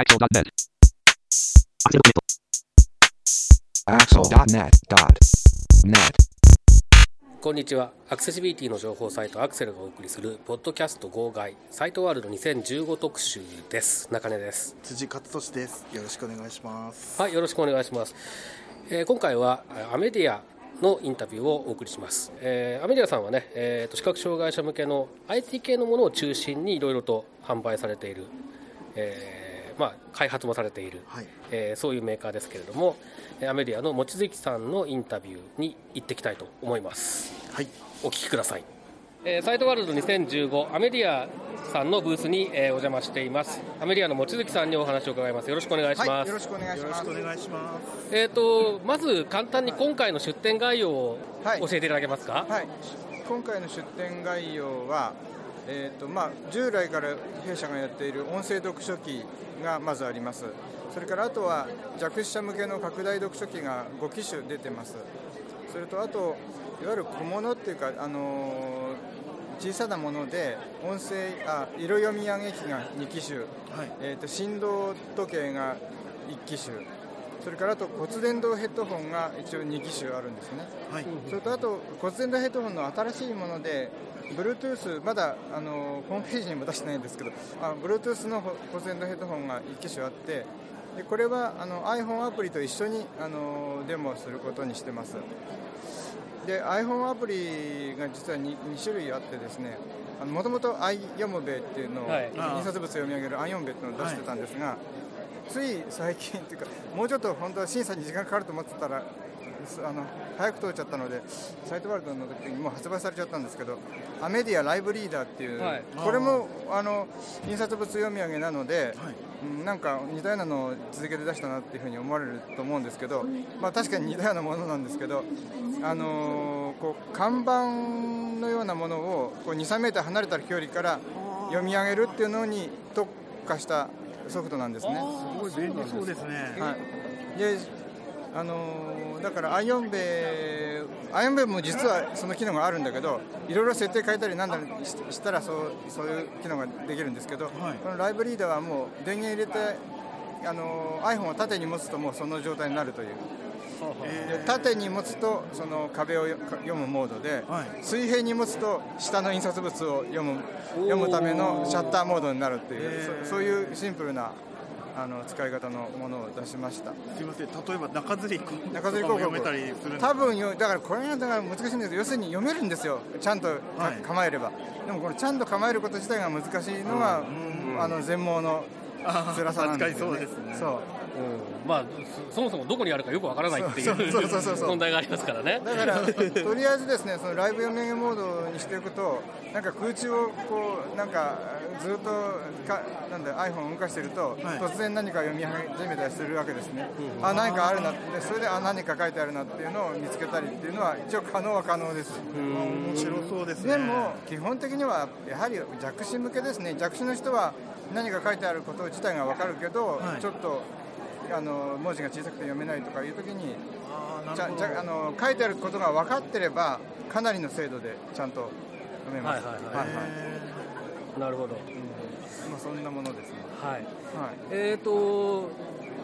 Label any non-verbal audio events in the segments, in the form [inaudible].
Axel.net. Axel.net.net. こんにちは。アクセシビリティの情報サイトアクセルがお送りするポッドキャスト号外サイトワールド2015特集です。中根です。辻勝利です。よろしくお願いします。はい、よろしくお願いします。えー今回はアメディアのインタビューをお送りします。えーアメディアさんはね、えーと視覚障害者向けの IT 系のものを中心にいろいろと販売されている、えーまあ、開発もされている、はい。えーそういうメーカーですけれども、えーアメディアの望月さんのインタビューに行ってきたいと思います。はい。お聞きください、えーサイトワールド2015アメディアさんのブースに、えーお邪魔していますアメディアの望月さんにお話を伺いますよろしくお願いします、はい、よろしくお願いします。よろしくお願いします。えー、とまず簡単に今回の出展概要をはい教えていただけますか、はい、今回の出展概要は、えーとまあ、従来から弊社がやっている音声読書機がまずあります。それからあとは弱視者向けの拡大読書機が5機種出てます。それとあといわゆる小物っていうか、あのー小さなもので音声あ色読み上げ機が2機種、はい。えー、と振動時計が1機種それからあと骨伝導ヘッドホンが一応2機種あるんですねはい。それとあと骨伝導ヘッドホンの新しいもので Bluetooth まだあのホームページにも出してないんですけどあ Bluetooth の骨伝導ヘッドホンが1機種あってでこれはあの iPhone アプリと一緒にあのデモすることにしてます。で iPhone アプリが実は 2, 2種類あってですねもともと i 読むべっていうのを、はい。印刷物を読み上げる i 読むべっていうのを出してたんですが、つい最近っていうかもうちょっと本当は審査に時間かかると思ってたらすあの早く通っちゃったのでサイトワールドの時にもう発売されちゃったんですけどアメディアライブリーダーっていう、はいこれもあの印刷物読み上げなので、はい。うんなんか似たようなのを続けて出したなっていうふうに思われると思うんですけど、まあ、確かに似たようなものなんですけど、あのーこう看板のようなものをこう2、3メーター離れた距離から読み上げるっていうのに特化したソフトなんですね。すごい便利そうですね。はい、であのーだからアイオンベアイオンベも実はその機能があるんだけどいろいろ設定変えたりなんだりししたらそうそういう機能ができるんですけど、はい。このライブリーダーはもう電源入れてあのー iPhone を縦に持つともうその状態になるという。で縦に持つとその壁をよ読むモードで、はい。水平に持つと下の印刷物を読む読むためのシャッターモードになるっていうへー。そそういうシンプルなあの使い方のものを出しました。すみません。例えば中吊り中吊り広告読めたりする多分よだからこれがだから難しいんです要するに読めるんですよ。ちゃんとかはい。構えれば。でもこのちゃんと構えること自体が難しいのが、あの全盲の辛さなんですよ、ね、確かにそうですね。そううん。まあそそもそもどこにあるかよくわからないっていそう [laughs] 問題がありますからね。だから [laughs] とりあえずですねそのライブ読み上げモードにしておくとなんか空中をこうなんかずっとかなんだ iPhone を動かしてると、はい。突然何か読み始めたりするわけですね、あ何かあるなってそれであ何か書いてあるなっていうのを見つけたりっていうのは一応可能は可能です。面白そうですね。でも基本的にはやはり弱視向けですね。弱視の人は何か書いてあること自体が分かるけど、はい。ちょっとあの文字が小さくて読めないとかいう時にじゃ。じゃあの書いてあることが分かってればかなりの精度でちゃんと読めます。はいはいはいへなるほどまあそんなものですね。はいはい。えーと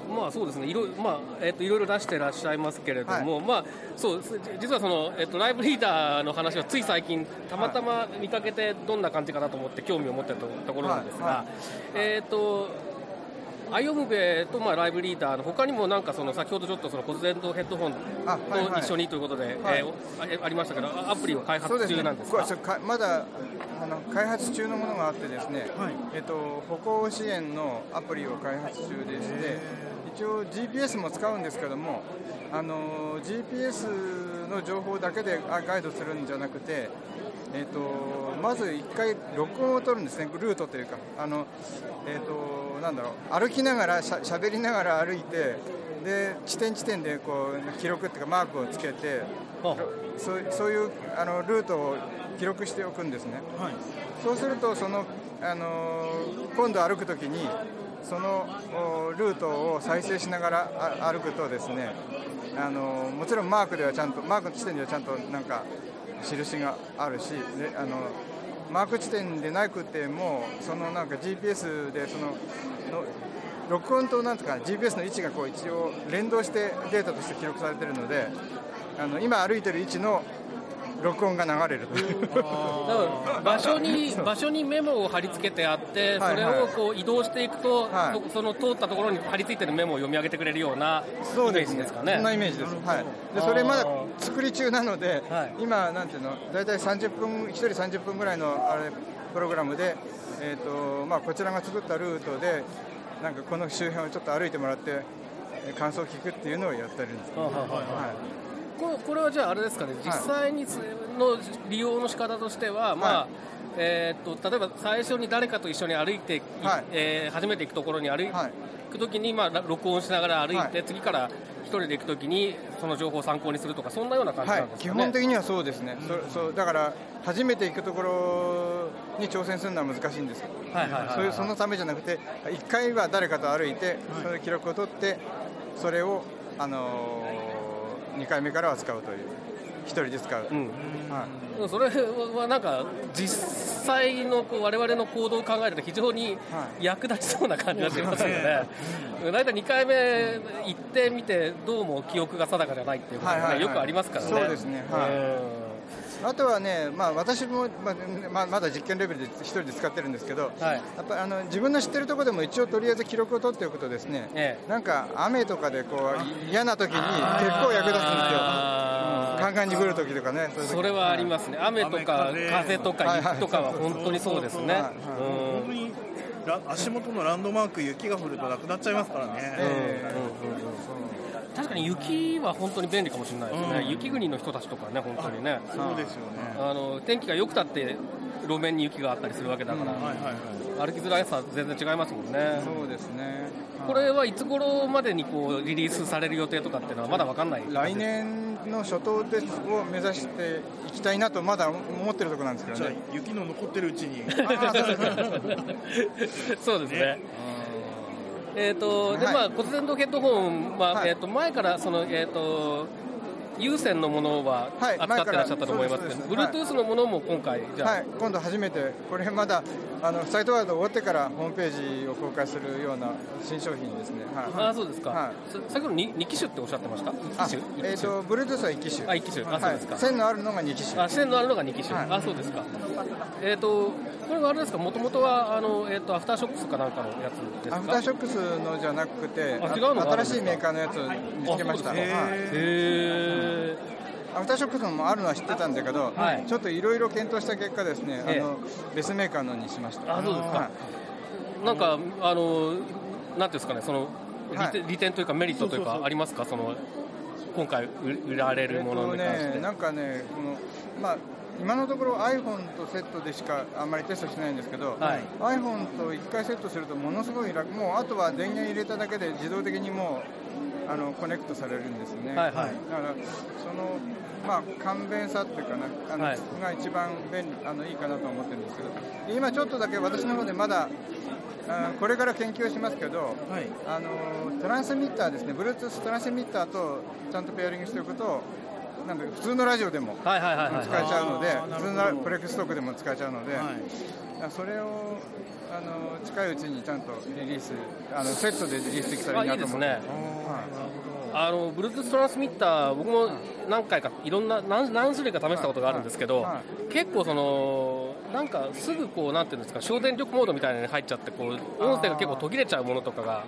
まあそうですね、いろいろまあえー、といろいろ出してらっしゃいますけれども、まあそうす実はそのえっ、とライブリーダーの話はつい最近たまたま見かけてどんな感じかなと思って興味を持ってたとところなんですが、はいはえっ、とアイオムベとまあライブリーダーの他にもなんかその先ほどちょっとその骨伝導ヘッドホンと一緒にということで、はい。えーあありましたけどアプリを開発中なんですか？これそれかまだあの開発中のものがあってですね、はい。えっと、歩行支援のアプリを開発中でして一応 GPS も使うんですけどもあの GPS の情報だけであガイドするんじゃなくて、えっと、まず1回録音を取るんですねルートというかあの、えっと、なんだろう歩きながらしゃしゃべりながら歩いてで地点地点でこう記録っていうかマークをつけてはあそうそういうあのルートを記録しておくんですね。はい。そうするとその、あのー今度歩くときにそのおルートを再生しながらあ歩くとですね、あのーもちろんマークではちゃんとマーク地点ではちゃんとなんか印があるしであのマーク地点でなくてもそのなんか GPS でそのの録音となんとか GPS の位置がこう一応連動してデータとして記録されているのであの今歩いてる位置の録音が流れる場所に場所にメモを貼り付けてあって、はいそれをこう移動していくと、はい。そその通ったところに貼り付いてるメモを読み上げてくれるようなイメーそうです。ねジですかね。そんなイメージです、はい、でそれまだ作り中なので、はい。今、なんていうの、大体30分、1人30分ぐらいのあれプログラムで、えーとまあ、こちらが作ったルートで、なんかこの周辺をちょっと歩いてもらって、えー感想を聞くっていうのをやってるんです、はいはいはい。はこれこれはじゃああれですかね、実際につの利用の仕方としては、まあえー、と例えば最初に誰かと一緒に歩いてい、はい。えー初めて行くところに歩いはい。くときに、まあ、録音しながら歩いて、はい。次から一人で行くときにその情報を参考にするとか、そんなような感じはないんですかね。基本的にはそうですね、そそうだから初めて行くところに挑戦するのは難しいんです。よ、はいはいはいはい。そういうそのためじゃなくて、1回は誰かと歩いて、それで記録を取って、それを、あのー、2回目からは使うという、1人で使う。うん。はい。それはなんか実際のこう我々の行動を考えると非常に役立ちそうな感じがしますよね。大体2回目行ってみてどうも記憶が定かじゃないっていうことがね、はいはいはい。よくありますからね。そうですね。はい。うんあとはね、まあ、私も、まあまだ実験レベルで1人で使ってるんですけど、はい。やっぱりあの自分の知ってるところでも一応とりあえず記録を取っておくとですね、えなんか雨とかでこう嫌な時に結構役立つんですよ。カンカンに降る時とかね、そういう時。それはありますね、雨とか雨風風とか雪とかは本当にそうですね。足元のランドマーク雪が降るとなくなっちゃいますからね、えうん。うん。うん確かに雪は本当に便利かもしれないですね、うん。雪国の人たちとかね、本当にね、そうですよね、あの天気が良くたって路面に雪があったりするわけだから、はいはいはい。歩きづらさ全然違いますもんね。そうですね。これはいつ頃までにこうリリースされる予定とかっていうのはまだ分かんない？来年の初頭ですを目指していきたいなとまだ思ってるところなんですけどね。雪の残ってるうちにそうですね。えーとではい。まあ、骨伝導ヘッドホンは、はい。えー、と前からその、えー、と有線のものははい。扱ってらっしゃったと思いますけど、前からそうです Bluetooth のものも今回、じゃあ、はい、今度初めて、これまだあのサイトワード終わってからホームページを公開するような新商品ですね。はい。あそうですか、はい。さ先ほど 2, 2機種っておっしゃってました？あ ?1 機種？えっ、と、Bluetooth は1機種。あ一機種。あそうですか。はい線のあるのが2機種。あ線のあるのが2機種、はい。あそうですか、えー、とこれはあれですか、もともとはあの、えー、とアフターショックスかなんかのやつですか？アフターショックスのじゃなくて、新しいメーカーのやつを見つけました。へアフターショックスもあるのは知ってたんだけど、はい。ちょっといろいろ検討した結果ですね、ええ。あの別メーカーのにしました。あそうですか。はい。ーなんか、あのなんていうんですかね、その利はい。点利点というか、メリットというか、ありますか、その今回売売られるものに関して。えっとね、なんかね、このまあ、今のところ iPhone とセットでしかあんまりテストしてないんですけど、はい。iPhone と1回セットするとものすごい楽、もうあとは電源入れただけで自動的にもうあのコネクトされるんですね。はいはい。だからそのまあ、簡便さっていうかなあの、はい。が一番便利あのいいかなと思ってるんですけどで今ちょっとだけ私の方でまだあこれから研究をしますけど、はい。あのトランスミッターですね、Bluetooth トランスミッターとちゃんとペアリングしておくと、なんだ普通のラジオでも使えちゃうので、普通のプレックストークでも使えちゃうので、はい。それをあの近いうちにちゃんとリリース、あのセットでリリースできたらいいなと思って。あいいですね。はい。あの Bluetooth トランスミッター、僕も何回か、いろんな何何種類か試したことがあるんですけど、結構その、なんかすぐこう、なんていうんですか、省電力モードみたいなのに入っちゃって、こう音声が結構途切れちゃうものとかが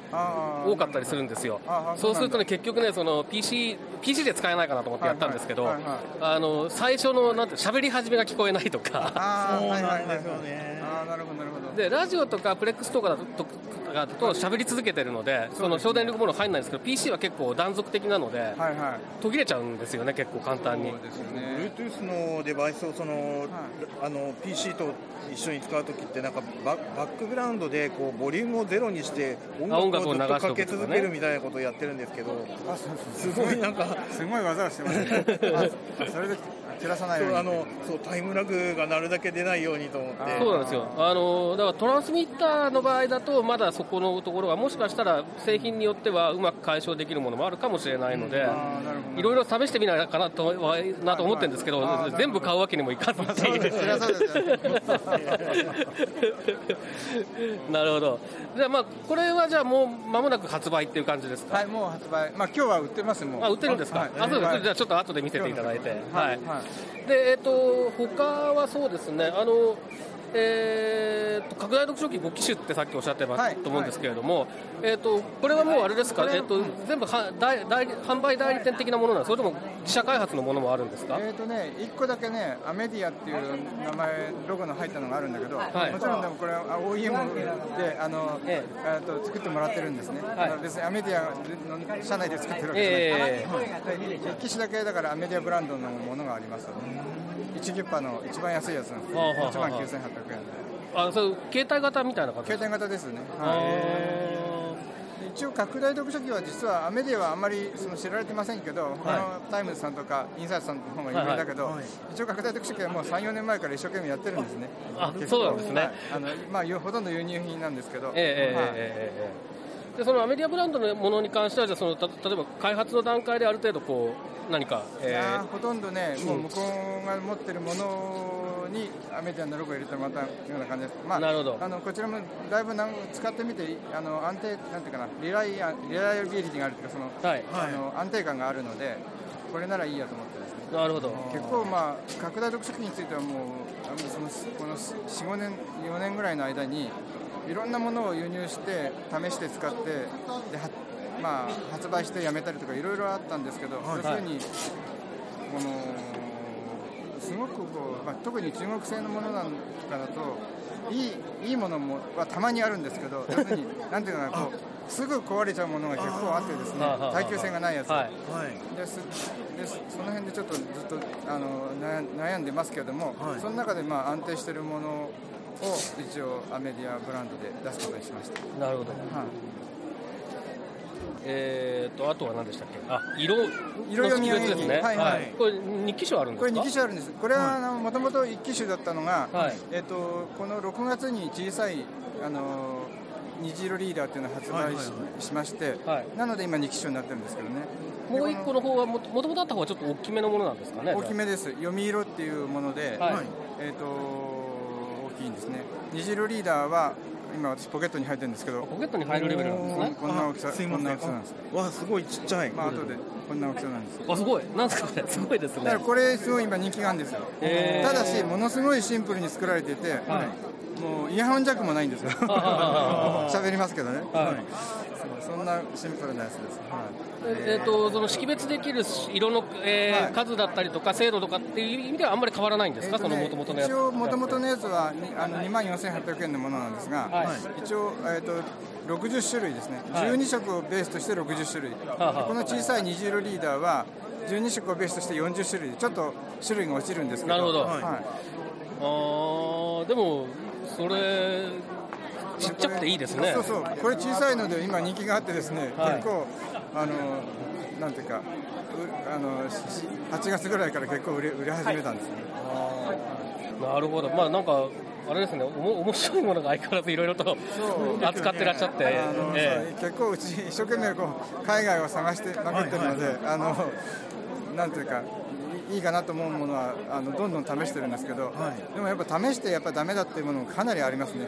多かったりするんですよ。そうするとね、そ結局ね、その PC, PC で使えないかなと思ってやったんですけど、あの最初のなんて喋り始めが聞こえないとか。そうあーはいはいはいなんですよね。あーなるほどなるほど。でラジオとかプレックスとかだとだと喋り続けてるので、その省電力モード入んないんですけど、PC は結構断続的なので、はいはい。途切れちゃうんですよね、結構簡単に。そう。ですね。Bluetooth のデバイスをその、あの PC と一緒に使うときってなんかババックグラウンドでこうボリュームをゼロにして音楽をずっとかけ続けるみたいなことをやってるんですけど、すごいなんかすごい技をしてますね。[laughs] あそれで照らさないようにそうあのそうタイムラグがなるだけ出ないようにと思ってあそうなんですよ。あのだかからトランスミッターの場合だと、まだそこのところは、もしかしたら製品によってはうまく解消できるものもあるかもしれないので、いろいろ試してみないかなとなと思ってるんですけど、全部買うわけにもいかずっ [laughs] ていう。[laughs] なるほど。じゃあまあこれはじゃあもう間もなく発売っていう感じですか？はい、もう発売。まあ今日は売ってますもん。あ、売ってるんですか？はい、あ、そうです。じゃあちょっと後で見せていただいて。はい。で、えっ、と他はそうですね。あの。えーと、拡大読書機5機種ってさっきおっしゃってましたと思うんですけれども、はい、えーと、これはもうあれですか、えーと、全部は代代販売代理店的なものなんですそれとも自社開発のものもあるんですか、えーとね、1個だけね、アメディアっていう名前、ロゴの入ったのがあるんだけど、はい、もちろんでもこれは OEM であの、えー、と作ってもらってるんですね、はい、別にアメディアの社内で作ってるわけじゃない、えー、1機種だけだからアメディアブランドのものがあります。イチキュッパの一番安いやつなんですよ、1万9800円で。あそう携帯型みたいな携帯型ですね、はい、一応拡大読書機は実はアメディアはあんまりその知られてませんけど、はい、他のタイムズさんとかインサイトさんの方が有名だけど、はいはい、一応拡大読書機はもう34年前から一生懸命やってるんですね。あそうなんですね、あのまあ、ほとんど輸入品なんですけど、えー、はい、えー、え。ー、でそのアメディアブランドのものに関してはじゃその例えば開発の段階である程度こう何か、えー、ほとんどね、もう向こうが持ってるものにアメリカのロゴを入れてまたような感じです、まあ、なるほど。あのこちらもだいぶ使ってみてあの安定なんていうかなリライリライアビリティがあるというかその、はい、あの安定感があるのでこれならいいやと思ってです。ねなるほど。結構まあ拡大読書機についてはもうあのそのこの45年4年ぐらいの間にいろんなものを輸入して試して使ってでまあ、発売してやめたりとかいろいろあったんですけど、はい、要するにこのすごくこう、まあ、特に中国製のものなんかだといいいいものもはたまにあるんですけど [laughs] 要するになんていうかなこうすぐ壊れちゃうものが結構あってですね耐久性がないやつ、はい、ですでその辺でちょっとずっとあの悩んでますけれども、はい、その中でまあ安定しているものを一応アメディアブランドで出すことにしました。なるほど、はいえーと、あとは何でしたっけ？あ色色読みですね、はいはい、これ2機種あるんですこれ2機種あるんです。これはもともと1機種だったのが、はい、えーと、この6月に小さいあの虹色リーダーっていうのを発売し,、しまして、はい、なので今2機種になってるんですけどね。もう1個の方はもともとあった方はちょっと大きめのものなんですかね？大きめです。読み色っていうもので、はい、えーと大きいんですね。虹色リーダーは今私ポケットに入ってるんですけど。ポケットに入るレベルなんですね。こんな大きさすいません。こんな大きさなんです。わすごいちっちゃい。まあ後でこんな大きさなんです。あすごい。なんですかねすごいですね。だからこれすごい今人気があるんですよ。ただしものすごいシンプルに作られていて、はい、もうイヤホンジャックもないんですよ。[laughs] 喋りますけどね、はい、そんなシンプルなやつです、はい。えーと、その識別できる色の、えー、はい、数だったりとか精度とかっていう意味ではあんまり変わらないんですか、えーね、その元々のやつ。一応元々のやつはあの2万4800円のものなんですが、はい、一応、えーと、60種類ですね、はい、12色をベースとして60種類、はこの小さい虹色リーダーは12色をベースとして40種類ちょっと種類が落ちるんですけど。なるほど、はい、あでもそれちっちゃくていいですね。そうそう。これ小さいので今人気があってですね、はい、結構あのなんていうかあの8月ぐらいから結構売れ売れ始めたんですね、はい、なるほど。まあなんかあれですね、おも面白いものが相変わらずいろいろと扱ってらっしゃって、えー、結構うち一生懸命こう海外を探してまくってるので、はいはい、あのなんていうかいいかなと思うものはあのどんどん試してるんですけど、はい、でもやっぱ試してやっぱダメだっていうものもかなりありますね。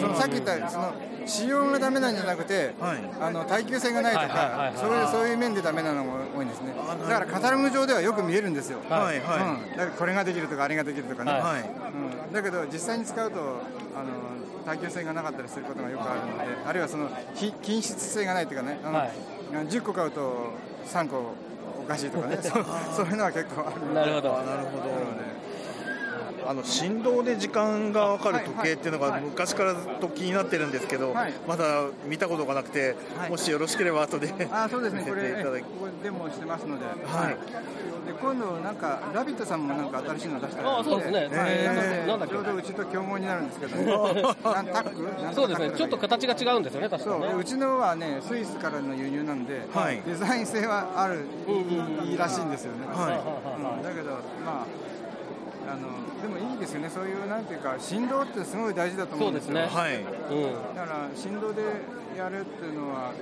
そのさっき言ったその仕様がダメなんじゃなくて、はい、あの耐久性がないとか、そういうそういう面でダメなのが多いんですね。だからカタログ上ではよく見えるんですよ。はいはい。うん、だからこれができるとかあれができるとかね。はい。うん、だけど実際に使うとあの耐久性がなかったりすることがよくあるので、あるいはその品質性がないというかね、あの、はい、10個買うと3個おかしいとかね。[laughs] そういうのは結構ある。なるほど。なるほどあの振動で時間が分かる時計っていうのが昔からと気になってるんですけど、はい、まだ見たことがなくて、はい、もしよろしければ後であそうですね。これここデモしてますので、はい、で今度なんか「ラビット!」さんもなんか新しいの出したらあそうですね、えー、ちょうどうちと競合になるんですけど、[laughs] ね、タックそうですね。ちょっと形が違うんですよね確かに、ね、うちのはねスイスからの輸入なんで、はい、デザイン性はある、いいらしいんですよね、はい、うん、だけどまああのでもいいですよね、そういうなんていうか、振動ってすごい大事だと思うんですよ、ね。はい。うん。だから振動でやるっていうのは、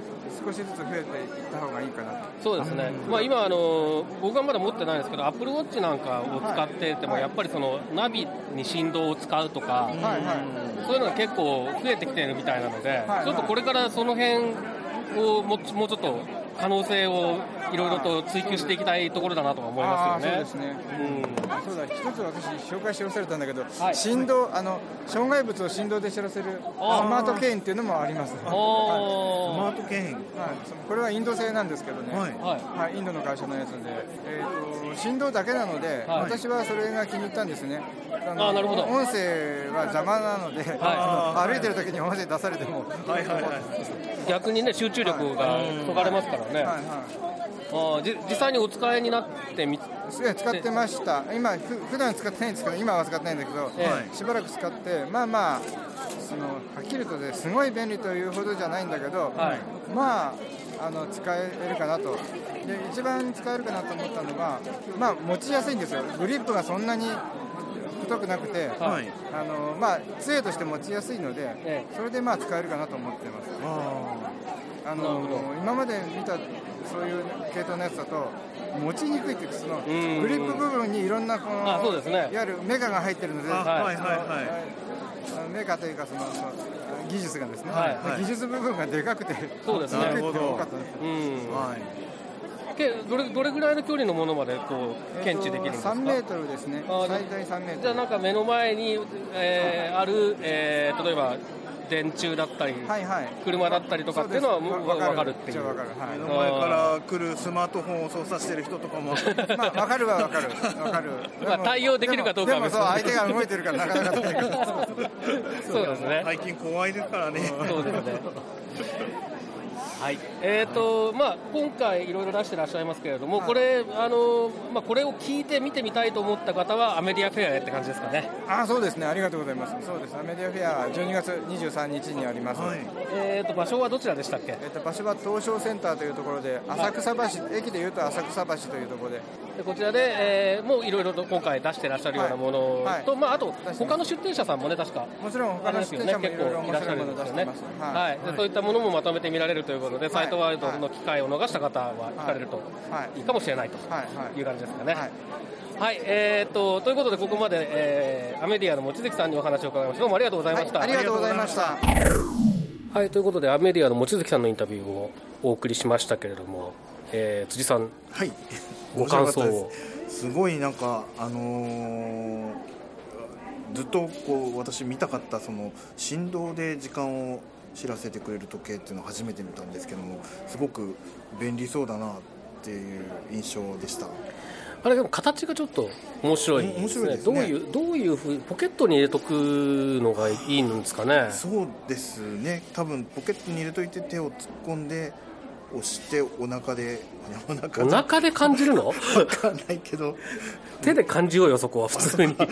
少しずつ増えていった方がいいかなと。そうですね、まあ、今あの、僕はまだ持ってないんですけど、アップルウォッチなんかを使ってても、やっぱりそのナビに振動を使うとか、はいはい。そういうのが結構増えてきてるみたいなので、はいちょっとこれからその辺をもうちょっと可能性をいろいろと追求していきたいところだなとは思いますよね。そうですね、うん。そうだ、一つ私、紹介して忘れたんだけど、はい。振動あの、障害物を振動で知らせるスマートケインっていうのもあります、はいスマおート券はい。そこれはインド製なんですけどね、はい。ーはい。はい、インドの会社のやつで、えー、と振動だけなので、はい。私はそれが気に入ったんですね、ああーなるほど。音声は邪魔なので、あー歩いてる時に音声出されても、はいはいはい [laughs] 逆にね集中力がそがれますからね、はいはあーじ実際にお使いになってみい、すごい使ってました、今、ふ普段使ってないんですけど、今は使ってないんだけど、ええ。しばらく使って、まあまあ、そのはっきりとですごい便利というほどじゃないんだけど、はい。まああの使えるかなと。で一番使えるかなと思ったのが、まあ、持ちやすいんですよ。グリップがそんなに太くなくて、はい。あのまあ、杖として持ちやすいので、えそれでまあ使えるかなと思ってます。ああの今まで見たそういう系統のやつだと持ちにくいっていうかそのん。グリップ部分にいろんなこのあそうですね。いわゆるメカが入ってるので、あはいはいはい。メカというかそのその技術がですね、はいはい。技術部分がでかくてそうですね。多かったんですよ。うんはい。けどれどれぐらいの距離のものまでこう検知できるんですか、3メートルですね。最大3メートル。じゃあなんか目の前に、えーある、えー例えば電柱だったり、はいはい。車だったりとかっていうのはもうわ分かるっていう。一応わかる。はい。目の前から来るスマートフォンを操作してる人とかも。[laughs] まあ、わかるはわかる、わかる。[laughs] まあ対応できるかどうかはでも別に。でもそう、相手が動いてるから、なかなか [laughs] そうですね、最近怖いですからね。そうですね。はい。えーとまあ、今回、いろいろ出してらっしゃいますけれども、はい。これあの、まあ、これを聞いて見てみたいと思った方は、アメディアフェアへって感じですかね。あ、そうですね、ありがとうございます。そうです、メディアフェア、12月23日にあります。はい。えーと場所はどちらでしたっけ？えっと、場所は東証センターというところで、浅草橋、駅でいうと浅草橋というところで、でこちらで、えーもういろいろと今回出してらっしゃるようなものと、はい。はい。まあ、あと他の出店者さんもね、確か。もちろん他の出店者もいろいろ結構いらっしゃるんですよね。の出してます。。はい、でそういったものもまとめて見られるということで、い。サイトワールドの機会を逃した方は行かれるとはい。いいかもしれないとはい。う感じですかね。はい。はい、えー、とということで、ここまで、えーアメディアの望月さんにお話を伺いました。どうもありがとうございました。はい。ありがとうございました。はい、ということで、アメディアの望月さんのインタビューをお送りしましたけれども、えー辻さん、はい。ご感想を。すごいなんかあのーずっとこう私見たかったその振動で時間を知らせてくれる時計っていうのを初めて見たんですけどもすごく便利そうだなっていう印象でしたあれでも形がちょっと面白いですね。面白いですねどういうどういうふうポケットに入れとくのがいいんですかね。そうですね多分ポケットに入れといて手を突っ込んで押してお腹でお腹おで腹で感じるの？わかんないけど手で感じようよそこは普通に。[laughs]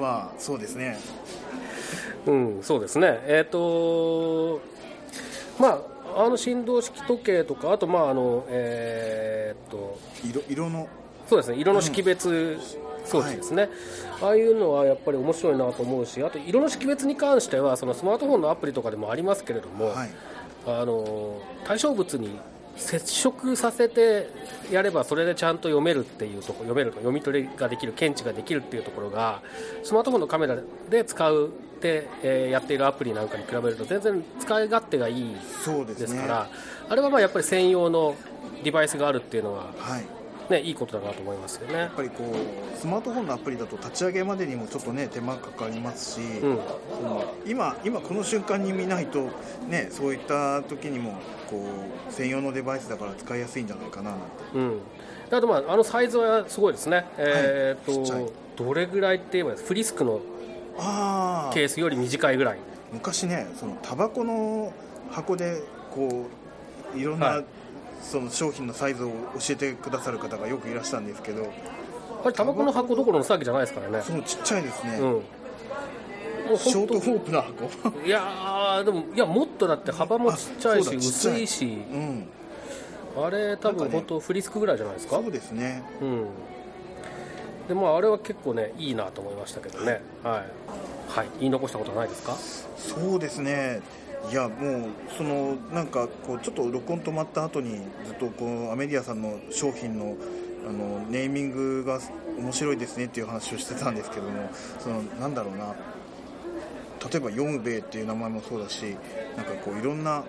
まあそうですねうん、そうですね。えっ、とまああの振動式時計とかあとまああのえっ、と色色のそうですね。色の識別装置ですね、ああいうのはやっぱり面白いなと思うしあと色の識別に関してはそのスマートフォンのアプリとかでもありますけれども、はい。あの対象物に接触させてやればそれでちゃんと読めるっていうとこ読めると読み取りができる検知ができるっていうところがスマートフォンのカメラで使うで、えーやっているアプリなんかに比べると全然使い勝手がいいですからあれはまあやっぱり専用のデバイスがあるっていうのは、はいね、いいことだなと思いますよね。やっ。ぱりこうスマートフォンのアプリだと立ち上げまでにもちょっとね手間かかりますし、うん。今今この瞬間に見ないとねそういった時にもこう専用のデバイスだから使いやすいんじゃないかななんて。うん、あとまああのサイズはすごいですね、えーちっとどれぐらいって言えばフリスクのケースより短いぐらい。昔ねそのタバコの箱でこういろんな、はいその商品のサイズを教えてくださる方がよくいらしたんですけどこれタバコの箱どころの騒ぎじゃないですからね。そうちっちゃいですね、うん。もうショートホープの箱。いやーでもいやもっとだって幅もちっちゃいし、薄いし。うん。あれ多分本当フリスクぐらいじゃないですか。そうですね。うん。でまああれは結構ねいいなと思いましたけどね。はい、はい、言い残したことはないですか？そうですねいやもうそのなんかこうちょっと録音止まった後にずっとこのアメディアさんの商品のあのネーミングが面白いですねっていう話をしてたんですけどもそのなんだろうな例えばヨムベイっていう名前もそうだしなんかこういろんな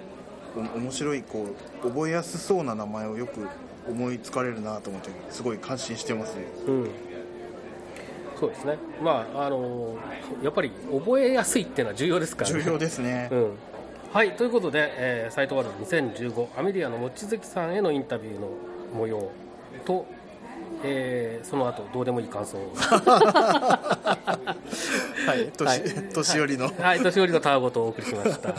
お面白いこう覚えやすそうな名前をよく思いつかれるなと思ってすごい感心してますね。うん。そうですね。まああのやっぱり覚えやすいっていうのは重要ですからね。重要ですね。うんはいということで、えーサイトワールド2015アメディアの望月さんへのインタビューの模様と、えーその後どうでもいい感想を [laughs] はい年,、はい年寄りの、はい、年寄りのタワごとお送りしました。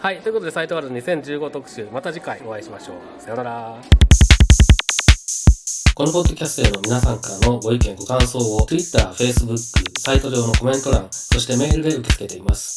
はい、ということで、サイトワールド2015特集、また次回お会いしましょう。さようなら。このポッドキャストへの皆さんからのご意見、ご感想を Twitter、Facebook、サイト上のコメント欄、そしてメールで受け付けています。